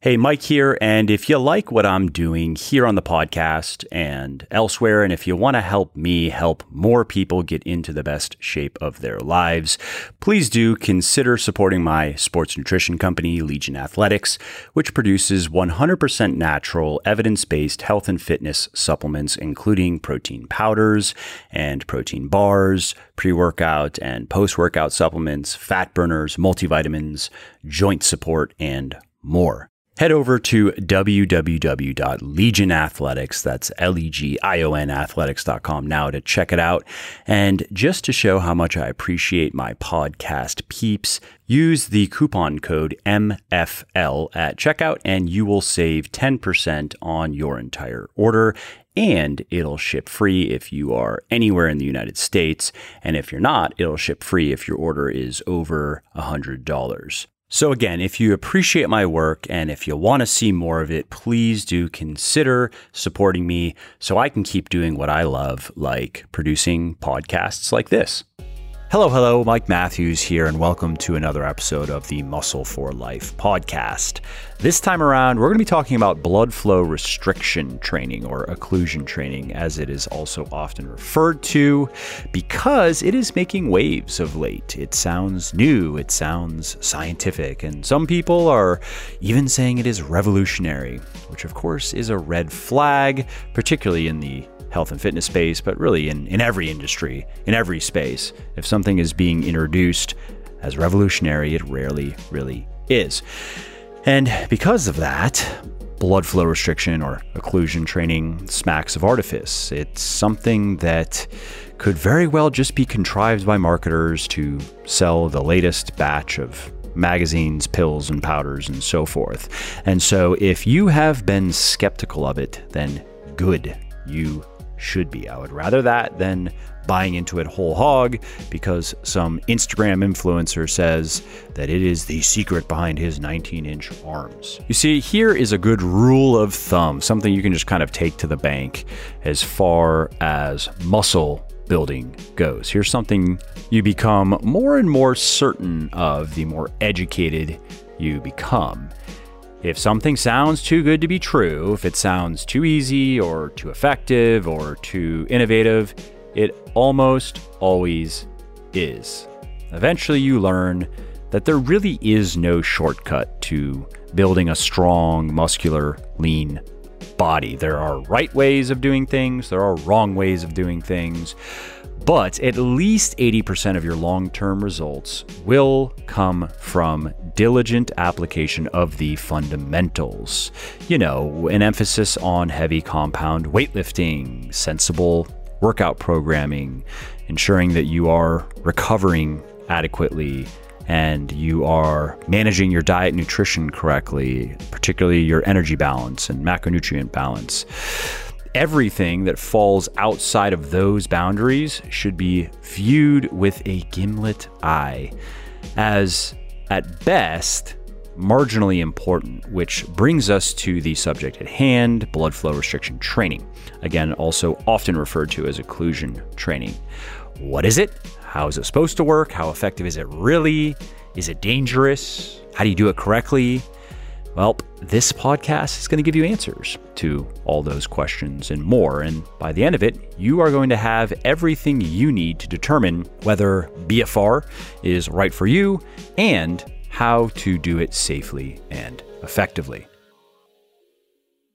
Hey, Mike here. And if you like what I'm doing here on the podcast and elsewhere, and if you want to help me help more people get into the best shape of their lives, please do consider supporting my sports nutrition company, Legion Athletics, which produces 100% natural, evidence based health and fitness supplements, including protein powders and protein bars, pre workout and post workout supplements, fat burners, multivitamins, joint support, and more head over to www.legionathletics, that's L-E-G-I-O-N athletics.com now to check it out. And just to show how much I appreciate my podcast peeps, use the coupon code MFL at checkout and you will save 10% on your entire order and it'll ship free if you are anywhere in the United States. And if you're not, it'll ship free if your order is over $100. So, again, if you appreciate my work and if you want to see more of it, please do consider supporting me so I can keep doing what I love, like producing podcasts like this. Hello, hello, Mike Matthews here, and welcome to another episode of the Muscle for Life podcast. This time around, we're going to be talking about blood flow restriction training or occlusion training, as it is also often referred to, because it is making waves of late. It sounds new, it sounds scientific, and some people are even saying it is revolutionary, which of course is a red flag, particularly in the health and fitness space, but really in, in every industry, in every space. If something is being introduced as revolutionary, it rarely really is. And because of that, blood flow restriction or occlusion training smacks of artifice. It's something that could very well just be contrived by marketers to sell the latest batch of magazines, pills, and powders, and so forth. And so, if you have been skeptical of it, then good, you should be. I would rather that than buying into it whole hog because some Instagram influencer says that it is the secret behind his 19 inch arms. You see, here is a good rule of thumb, something you can just kind of take to the bank as far as muscle building goes. Here's something you become more and more certain of the more educated you become. If something sounds too good to be true, if it sounds too easy or too effective or too innovative, it almost always is. Eventually, you learn that there really is no shortcut to building a strong, muscular, lean body. There are right ways of doing things, there are wrong ways of doing things. But at least 80% of your long term results will come from diligent application of the fundamentals. You know, an emphasis on heavy compound weightlifting, sensible workout programming, ensuring that you are recovering adequately and you are managing your diet nutrition correctly, particularly your energy balance and macronutrient balance everything that falls outside of those boundaries should be viewed with a gimlet eye as, at best, marginally important, which brings us to the subject at hand blood flow restriction training. Again, also often referred to as occlusion training. What is it? How is it supposed to work? How effective is it really? Is it dangerous? How do you do it correctly? Well, this podcast is going to give you answers to all those questions and more. And by the end of it, you are going to have everything you need to determine whether BFR is right for you and how to do it safely and effectively.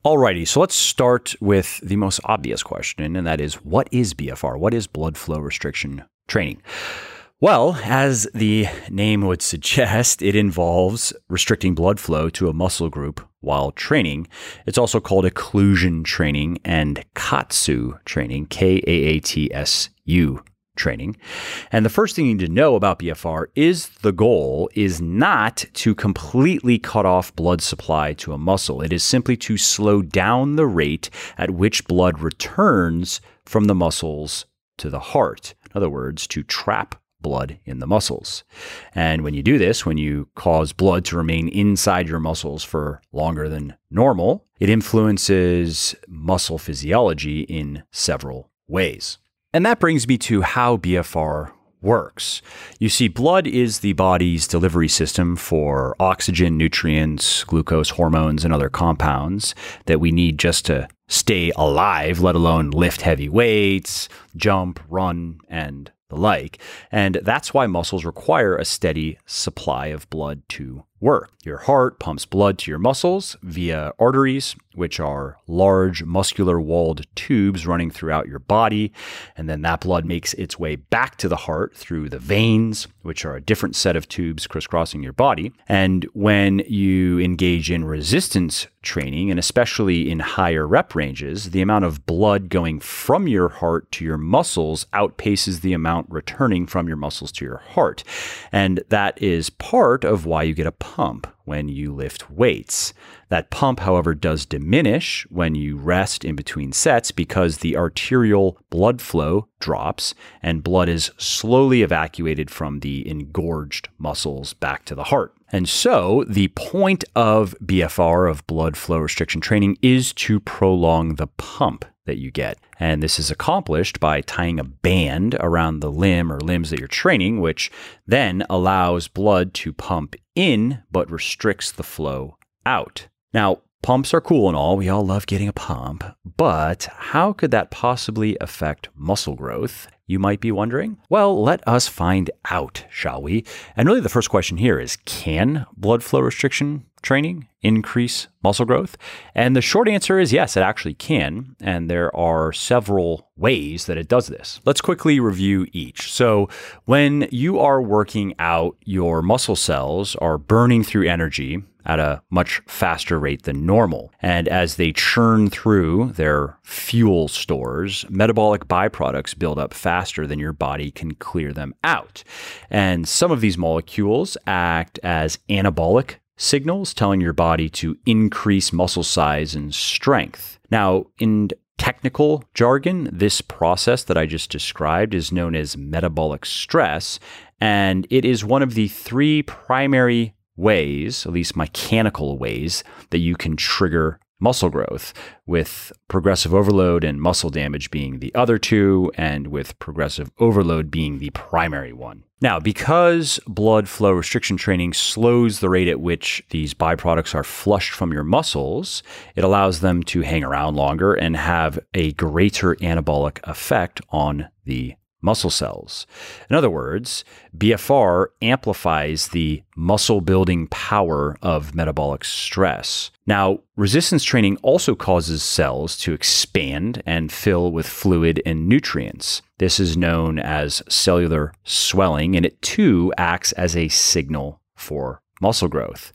Alrighty, so let's start with the most obvious question, and that is what is BFR? What is blood flow restriction training? Well, as the name would suggest, it involves restricting blood flow to a muscle group while training. It's also called occlusion training and KAATSU training, K A A T S U training. And the first thing you need to know about BFR is the goal is not to completely cut off blood supply to a muscle. It is simply to slow down the rate at which blood returns from the muscles to the heart. In other words, to trap blood in the muscles. And when you do this, when you cause blood to remain inside your muscles for longer than normal, it influences muscle physiology in several ways. And that brings me to how BFR works. You see, blood is the body's delivery system for oxygen, nutrients, glucose, hormones, and other compounds that we need just to stay alive, let alone lift heavy weights, jump, run, and the like. And that's why muscles require a steady supply of blood to work. Your heart pumps blood to your muscles via arteries, which are large muscular walled tubes running throughout your body. And then that blood makes its way back to the heart through the veins, which are a different set of tubes crisscrossing your body. And when you engage in resistance training, and especially in higher rep ranges, the amount of blood going from your heart to your muscles outpaces the amount returning from your muscles to your heart. And that is part of why you get a pump when you lift weights. That pump, however, does diminish when you rest in between sets because the arterial blood flow drops and blood is slowly evacuated from the engorged muscles back to the heart. And so the point of BFR, of blood flow restriction training, is to prolong the pump that you get. And this is accomplished by tying a band around the limb or limbs that you're training, which then allows blood to pump in but restricts the flow out. Now, pumps are cool and all. We all love getting a pump. But how could that possibly affect muscle growth? You might be wondering. Well, let us find out, shall we? And really, the first question here is can blood flow restriction training increase muscle growth? And the short answer is yes, it actually can. And there are several ways that it does this. Let's quickly review each. So, when you are working out, your muscle cells are burning through energy at a much faster rate than normal. And as they churn through their fuel stores, metabolic byproducts build up faster than your body can clear them out. And some of these molecules act as anabolic signals telling your body to increase muscle size and strength. Now, in technical jargon, this process that I just described is known as metabolic stress, and it is one of the three primary ways, at least mechanical ways, that you can trigger muscle growth, with progressive overload and muscle damage being the other two, and with progressive overload being the primary one. Now, because blood flow restriction training slows the rate at which these byproducts are flushed from your muscles, it allows them to hang around longer and have a greater anabolic effect on the muscle cells. In other words, BFR amplifies the muscle building power of metabolic stress. Now, resistance training also causes cells to expand and fill with fluid and nutrients. This is known as cellular swelling, and it too acts as a signal for muscle growth.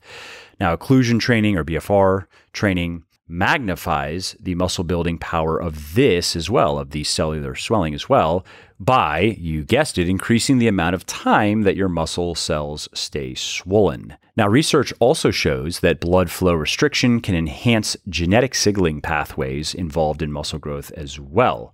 Now, occlusion training or BFR training magnifies the muscle building power of this as well, of the cellular swelling as well, by, you guessed it, increasing the amount of time that your muscle cells stay swollen. Now, research also shows that blood flow restriction can enhance genetic signaling pathways involved in muscle growth as well.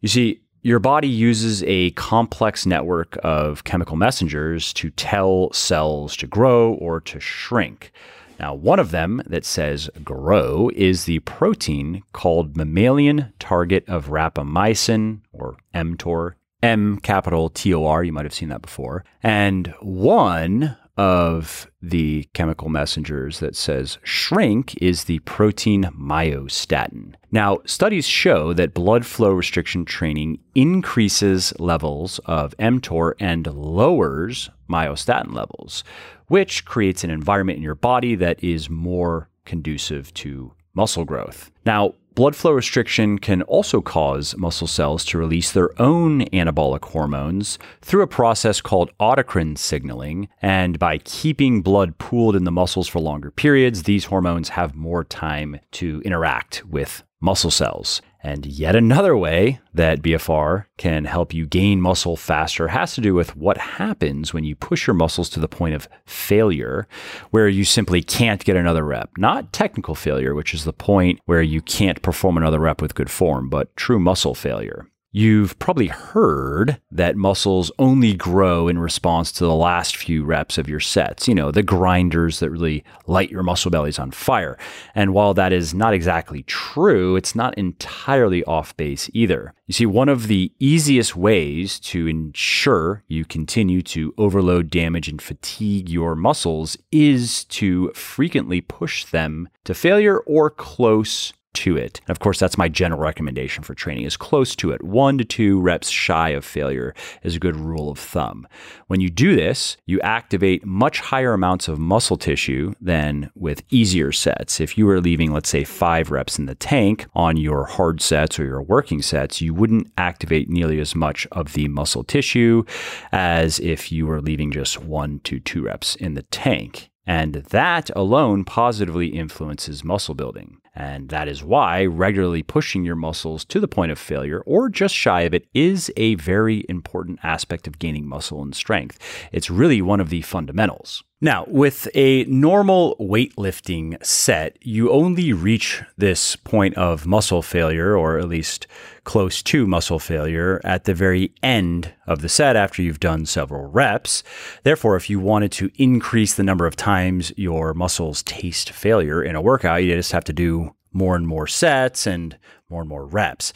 You see, your body uses a complex network of chemical messengers to tell cells to grow or to shrink. Now, one of them that says grow is the protein called mammalian target of rapamycin, or mTOR. M capital T O R, you might have seen that before. And one of the chemical messengers that says shrink is the protein myostatin. Now, studies show that blood flow restriction training increases levels of mTOR and lowers myostatin levels, which creates an environment in your body that is more conducive to muscle growth. Now, blood flow restriction can also cause muscle cells to release their own anabolic hormones through a process called autocrine signaling. And by keeping blood pooled in the muscles for longer periods, these hormones have more time to interact with muscle cells. And yet another way that BFR can help you gain muscle faster has to do with what happens when you push your muscles to the point of failure, where you simply can't get another rep. Not technical failure, which is the point where you can't perform another rep with good form, but true muscle failure. You've probably heard that muscles only grow in response to the last few reps of your sets, you know, the grinders that really light your muscle bellies on fire. And while that is not exactly true, it's not entirely off base either. You see, one of the easiest ways to ensure you continue to overload, damage, and fatigue your muscles is to frequently push them to failure or close to it. And of course, that's my general recommendation for training is close to it. One to two reps shy of failure is a good rule of thumb. When you do this, you activate much higher amounts of muscle tissue than with easier sets. If you were leaving, let's say, five reps in the tank on your hard sets or your working sets, you wouldn't activate nearly as much of the muscle tissue as if you were leaving just one to two reps in the tank. And that alone positively influences muscle building. And that is why regularly pushing your muscles to the point of failure or just shy of it is a very important aspect of gaining muscle and strength. It's really one of the fundamentals. Now, with a normal weightlifting set, you only reach this point of muscle failure, or at least close to muscle failure, at the very end of the set after you've done several reps. Therefore, if you wanted to increase the number of times your muscles taste failure in a workout, you just have to do more and more sets and more and more reps.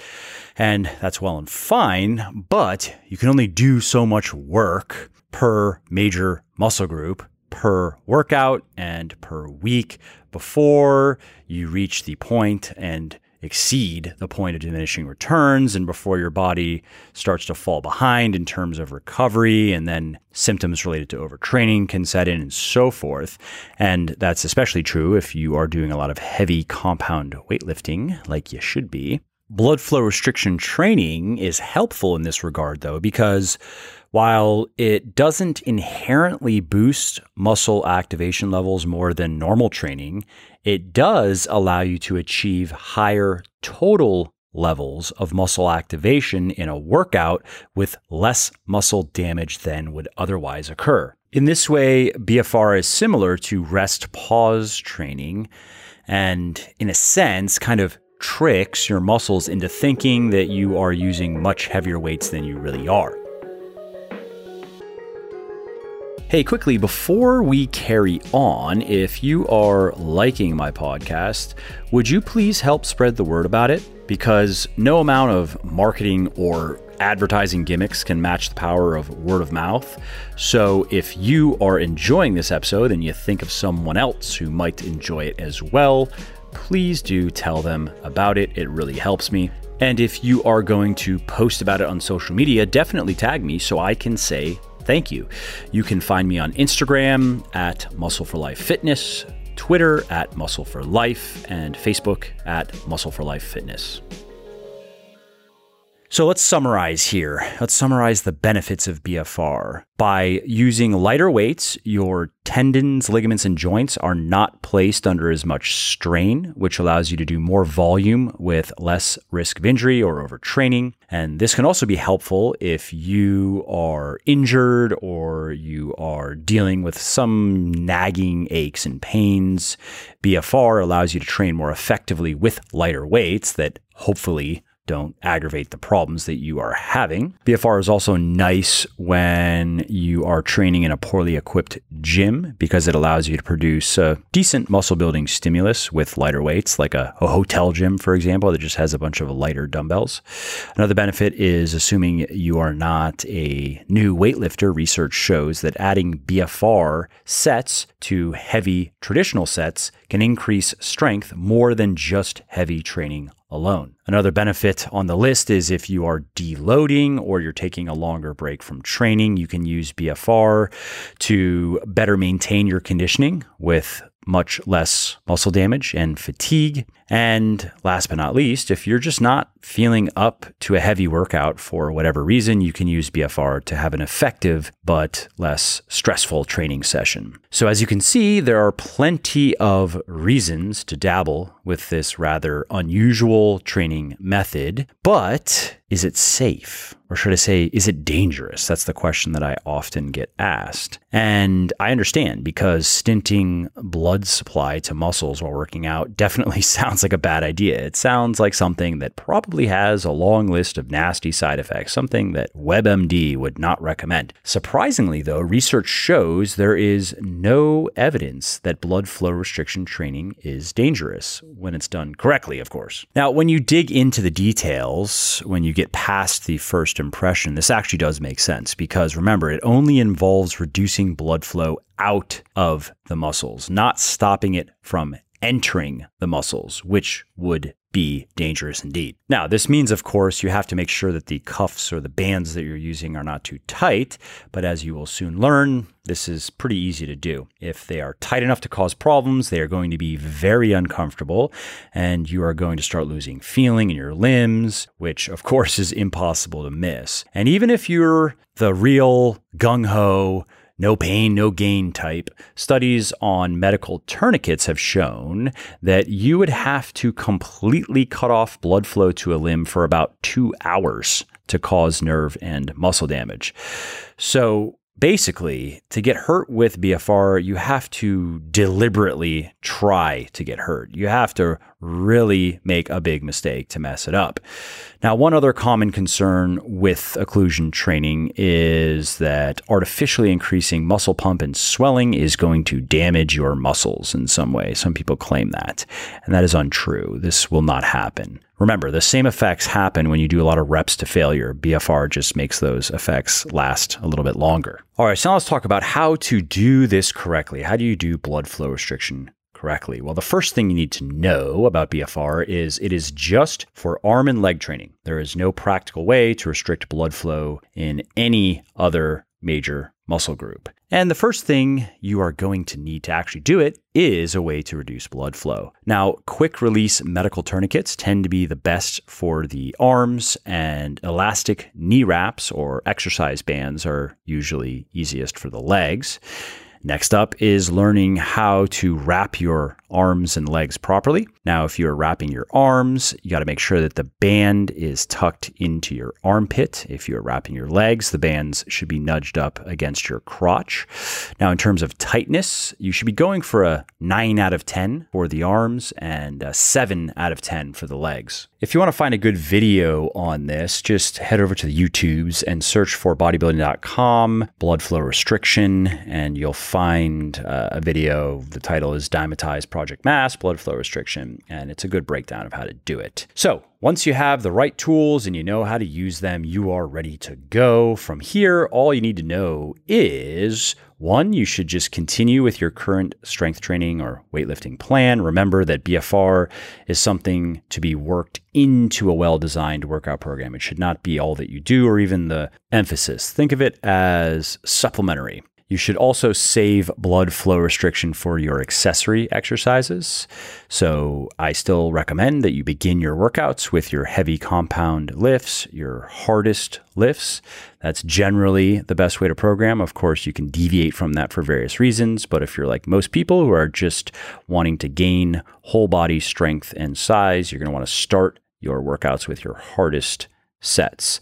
And that's well and fine, but you can only do so much work per major muscle group per workout and per week before you reach the point and exceed the point of diminishing returns and before your body starts to fall behind in terms of recovery and then symptoms related to overtraining can set in and so forth. And that's especially true if you are doing a lot of heavy compound weightlifting like you should be. Blood flow restriction training is helpful in this regard though because while it doesn't inherently boost muscle activation levels more than normal training, it does allow you to achieve higher total levels of muscle activation in a workout with less muscle damage than would otherwise occur. In this way, BFR is similar to rest pause training and, in a sense, kind of tricks your muscles into thinking that you are using much heavier weights than you really are. Hey, quickly, before we carry on, if you are liking my podcast, would you please help spread the word about it? Because no amount of marketing or advertising gimmicks can match the power of word of mouth. So if you are enjoying this episode and you think of someone else who might enjoy it as well, please do tell them about it. It really helps me. And if you are going to post about it on social media, definitely tag me so I can say thank you. You can find me on Instagram at Muscle for Life Fitness, Twitter at Muscle for Life, and Facebook at Muscle for Life Fitness. So let's summarize here. Let's summarize the benefits of BFR. By using lighter weights, your tendons, ligaments, and joints are not placed under as much strain, which allows you to do more volume with less risk of injury or overtraining. And this can also be helpful if you are injured or you are dealing with some nagging aches and pains. BFR allows you to train more effectively with lighter weights that hopefully don't aggravate the problems that you are having. BFR is also nice when you are training in a poorly equipped gym because it allows you to produce a decent muscle building stimulus with lighter weights, like a, a hotel gym, for example, that just has a bunch of lighter dumbbells. Another benefit is assuming you are not a new weightlifter, research shows that adding BFR sets to heavy traditional sets can increase strength more than just heavy training alone. Another benefit on the list is if you are deloading or you're taking a longer break from training, you can use BFR to better maintain your conditioning with much less muscle damage and fatigue. And last but not least, if you're just not feeling up to a heavy workout for whatever reason, you can use BFR to have an effective but less stressful training session. So, as you can see, there are plenty of reasons to dabble with this rather unusual training method, but is it safe? Or should I say, is it dangerous? That's the question that I often get asked. And I understand because stinting blood supply to muscles while working out definitely sounds like a bad idea. It sounds like something that probably has a long list of nasty side effects, something that WebMD would not recommend. Surprisingly, though, research shows there is no evidence that blood flow restriction training is dangerous when it's done correctly, of course. Now, when you dig into the details, when you get past the first impression, this actually does make sense because remember, it only involves reducing blood flow out of the muscles, not stopping it from entering the muscles, which would be dangerous indeed. Now, this means, of course, you have to make sure that the cuffs or the bands that you're using are not too tight, but as you will soon learn, this is pretty easy to do. If they are tight enough to cause problems, they are going to be very uncomfortable, and you are going to start losing feeling in your limbs, which, of course, is impossible to miss. And even if you're the real gung ho, no pain, no gain type, studies on medical tourniquets have shown that you would have to completely cut off blood flow to a limb for about two hours to cause nerve and muscle damage. So, basically, to get hurt with BFR, you have to deliberately try to get hurt. You have to really make a big mistake to mess it up. Now, one other common concern with occlusion training is that artificially increasing muscle pump and swelling is going to damage your muscles in some way. Some people claim that, and that is untrue. This will not happen. Remember, the same effects happen when you do a lot of reps to failure. BFR just makes those effects last a little bit longer. All right, so now let's talk about how to do this correctly. How do you do blood flow restriction correctly? Well, the first thing you need to know about BFR is it is just for arm and leg training. There is no practical way to restrict blood flow in any other major muscle group. And the first thing you are going to need to actually do it is a way to reduce blood flow. Now, quick release medical tourniquets tend to be the best for the arms, and elastic knee wraps or exercise bands are usually easiest for the legs. Next up is learning how to wrap your arms and legs properly. Now, if you're wrapping your arms, you got to make sure that the band is tucked into your armpit. If you're wrapping your legs, the bands should be nudged up against your crotch. Now, in terms of tightness, you should be going for a 9 out of 10 for the arms and a 7 out of 10 for the legs. If you want to find a good video on this, just head over to the YouTubes and search for bodybuilding.com, blood flow restriction, and you'll find uh, a video. The title is Dymatize Project Mass Blood Flow Restriction, and it's a good breakdown of how to do it. So, once you have the right tools and you know how to use them, you are ready to go. From here, all you need to know is one, you should just continue with your current strength training or weightlifting plan. Remember that BFR is something to be worked into a well designed workout program. It should not be all that you do or even the emphasis. Think of it as supplementary. You should also save blood flow restriction for your accessory exercises. So, I still recommend that you begin your workouts with your heavy compound lifts, your hardest lifts. That's generally the best way to program. Of course, you can deviate from that for various reasons, but if you're like most people who are just wanting to gain whole body strength and size, you're going to want to start your workouts with your hardest sets.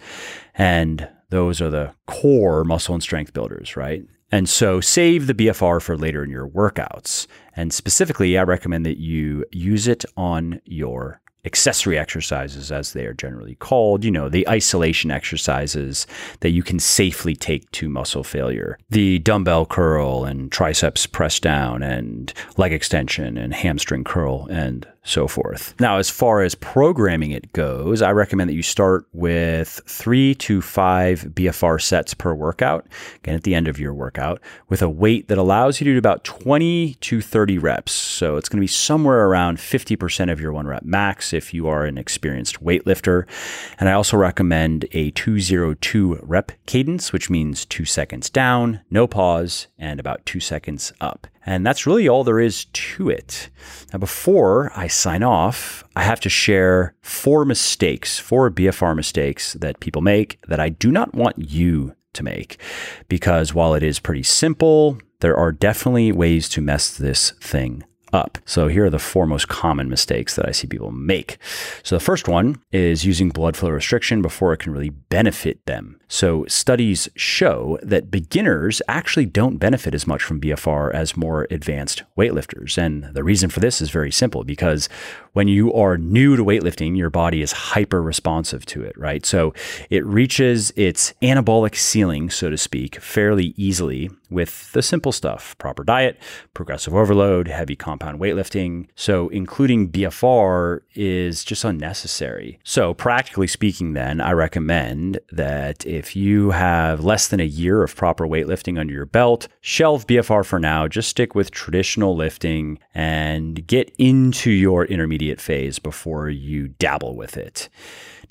And those are the core muscle and strength builders, right? And so save the BFR for later in your workouts. And specifically, I recommend that you use it on your accessory exercises, as they are generally called, you know, the isolation exercises that you can safely take to muscle failure. The dumbbell curl and triceps press down and leg extension and hamstring curl and so forth. Now, as far as programming it goes, I recommend that you start with three to five BFR sets per workout, again at the end of your workout, with a weight that allows you to do about 20 to 30 reps. So it's going to be somewhere around 50% of your one rep max if you are an experienced weightlifter. And I also recommend a 202 rep cadence, which means two seconds down, no pause, and about two seconds up. And that's really all there is to it. Now, before I sign off, I have to share four mistakes, four BFR mistakes that people make that I do not want you to make. Because while it is pretty simple, there are definitely ways to mess this thing up. So here are the four most common mistakes that I see people make. So the first one is using blood flow restriction before it can really benefit them. So studies show that beginners actually don't benefit as much from BFR as more advanced weightlifters. And the reason for this is very simple because when you are new to weightlifting, your body is hyper responsive to it, right? So it reaches its anabolic ceiling, so to speak, fairly easily with the simple stuff proper diet, progressive overload, heavy compound weightlifting. So, including BFR is just unnecessary. So, practically speaking, then, I recommend that if you have less than a year of proper weightlifting under your belt, shelve BFR for now, just stick with traditional lifting and get into your intermediate phase before you dabble with it.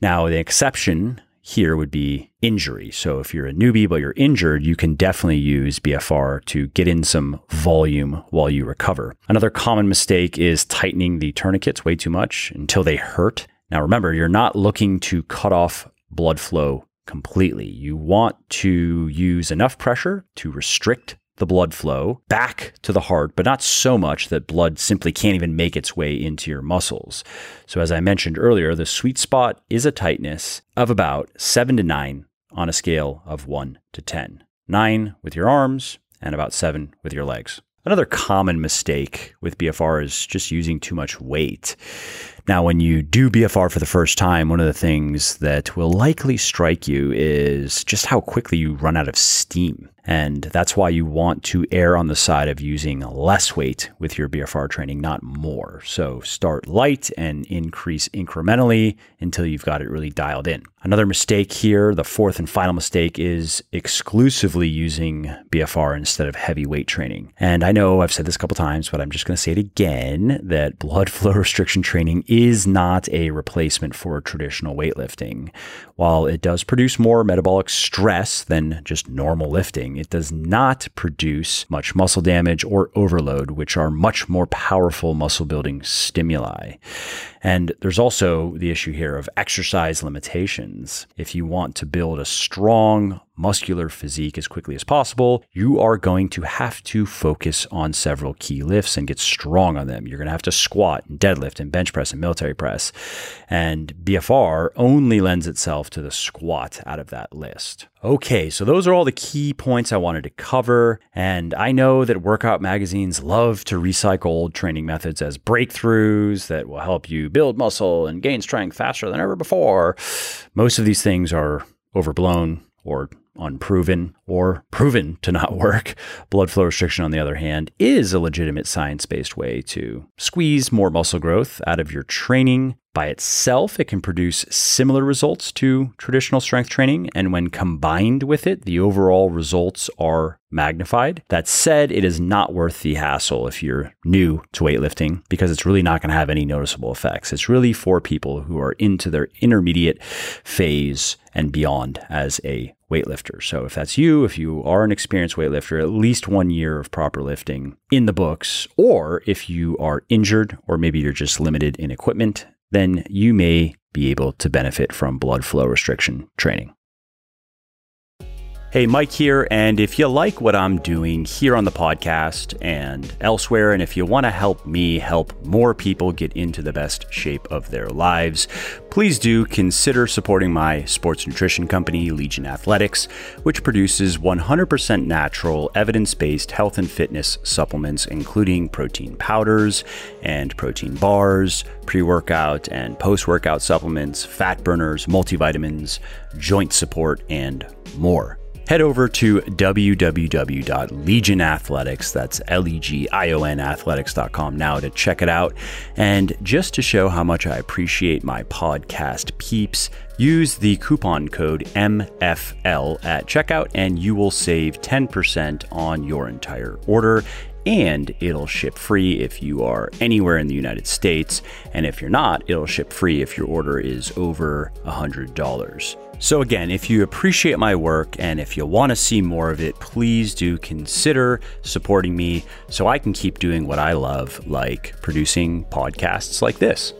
Now, the exception here would be injury. So if you're a newbie but you're injured, you can definitely use BFR to get in some volume while you recover. Another common mistake is tightening the tourniquets way too much until they hurt. Now remember, you're not looking to cut off blood flow completely. You want to use enough pressure to restrict the blood flow back to the heart, but not so much that blood simply can't even make its way into your muscles. So, as I mentioned earlier, the sweet spot is a tightness of about seven to nine on a scale of one to 10. Nine with your arms and about seven with your legs. Another common mistake with BFR is just using too much weight. Now, when you do BFR for the first time, one of the things that will likely strike you is just how quickly you run out of steam. And that's why you want to err on the side of using less weight with your BFR training, not more. So start light and increase incrementally until you've got it really dialed in. Another mistake here, the fourth and final mistake, is exclusively using BFR instead of heavy weight training. And I know I've said this a couple times, but I'm just going to say it again that blood flow restriction training is not a replacement for traditional weightlifting. While it does produce more metabolic stress than just normal lifting, it does not produce much muscle damage or overload, which are much more powerful muscle building stimuli. And there's also the issue here of exercise limitations. If you want to build a strong, muscular physique as quickly as possible, you are going to have to focus on several key lifts and get strong on them. You're going to have to squat and deadlift and bench press and military press. And BFR only lends itself to the squat out of that list. Okay, so those are all the key points I wanted to cover. And I know that workout magazines love to recycle old training methods as breakthroughs that will help you build muscle and gain strength faster than ever before. Most of these things are overblown or unproven or proven to not work. Blood flow restriction, on the other hand, is a legitimate science based way to squeeze more muscle growth out of your training. By itself, it can produce similar results to traditional strength training, and when combined with it, the overall results are magnified. That said, it is not worth the hassle if you're new to weightlifting because it's really not going to have any noticeable effects. It's really for people who are into their intermediate phase and beyond as a weightlifter. So if that's you, if you are an experienced weightlifter, at least one year of proper lifting in the books, or if you are injured or maybe you're just limited in equipment, then you may be able to benefit from blood flow restriction training. Hey, Mike here. And if you like what I'm doing here on the podcast and elsewhere, and if you want to help me help more people get into the best shape of their lives, please do consider supporting my sports nutrition company, Legion Athletics, which produces 100% natural, evidence based health and fitness supplements, including protein powders and protein bars, pre workout and post workout supplements, fat burners, multivitamins, joint support, and more head over to www.legionathletics, that's L-E-G-I-O-N athletics.com now to check it out. And just to show how much I appreciate my podcast peeps, use the coupon code MFL at checkout and you will save 10% on your entire order and it'll ship free if you are anywhere in the United States. And if you're not, it'll ship free if your order is over $100. So, again, if you appreciate my work and if you want to see more of it, please do consider supporting me so I can keep doing what I love, like producing podcasts like this.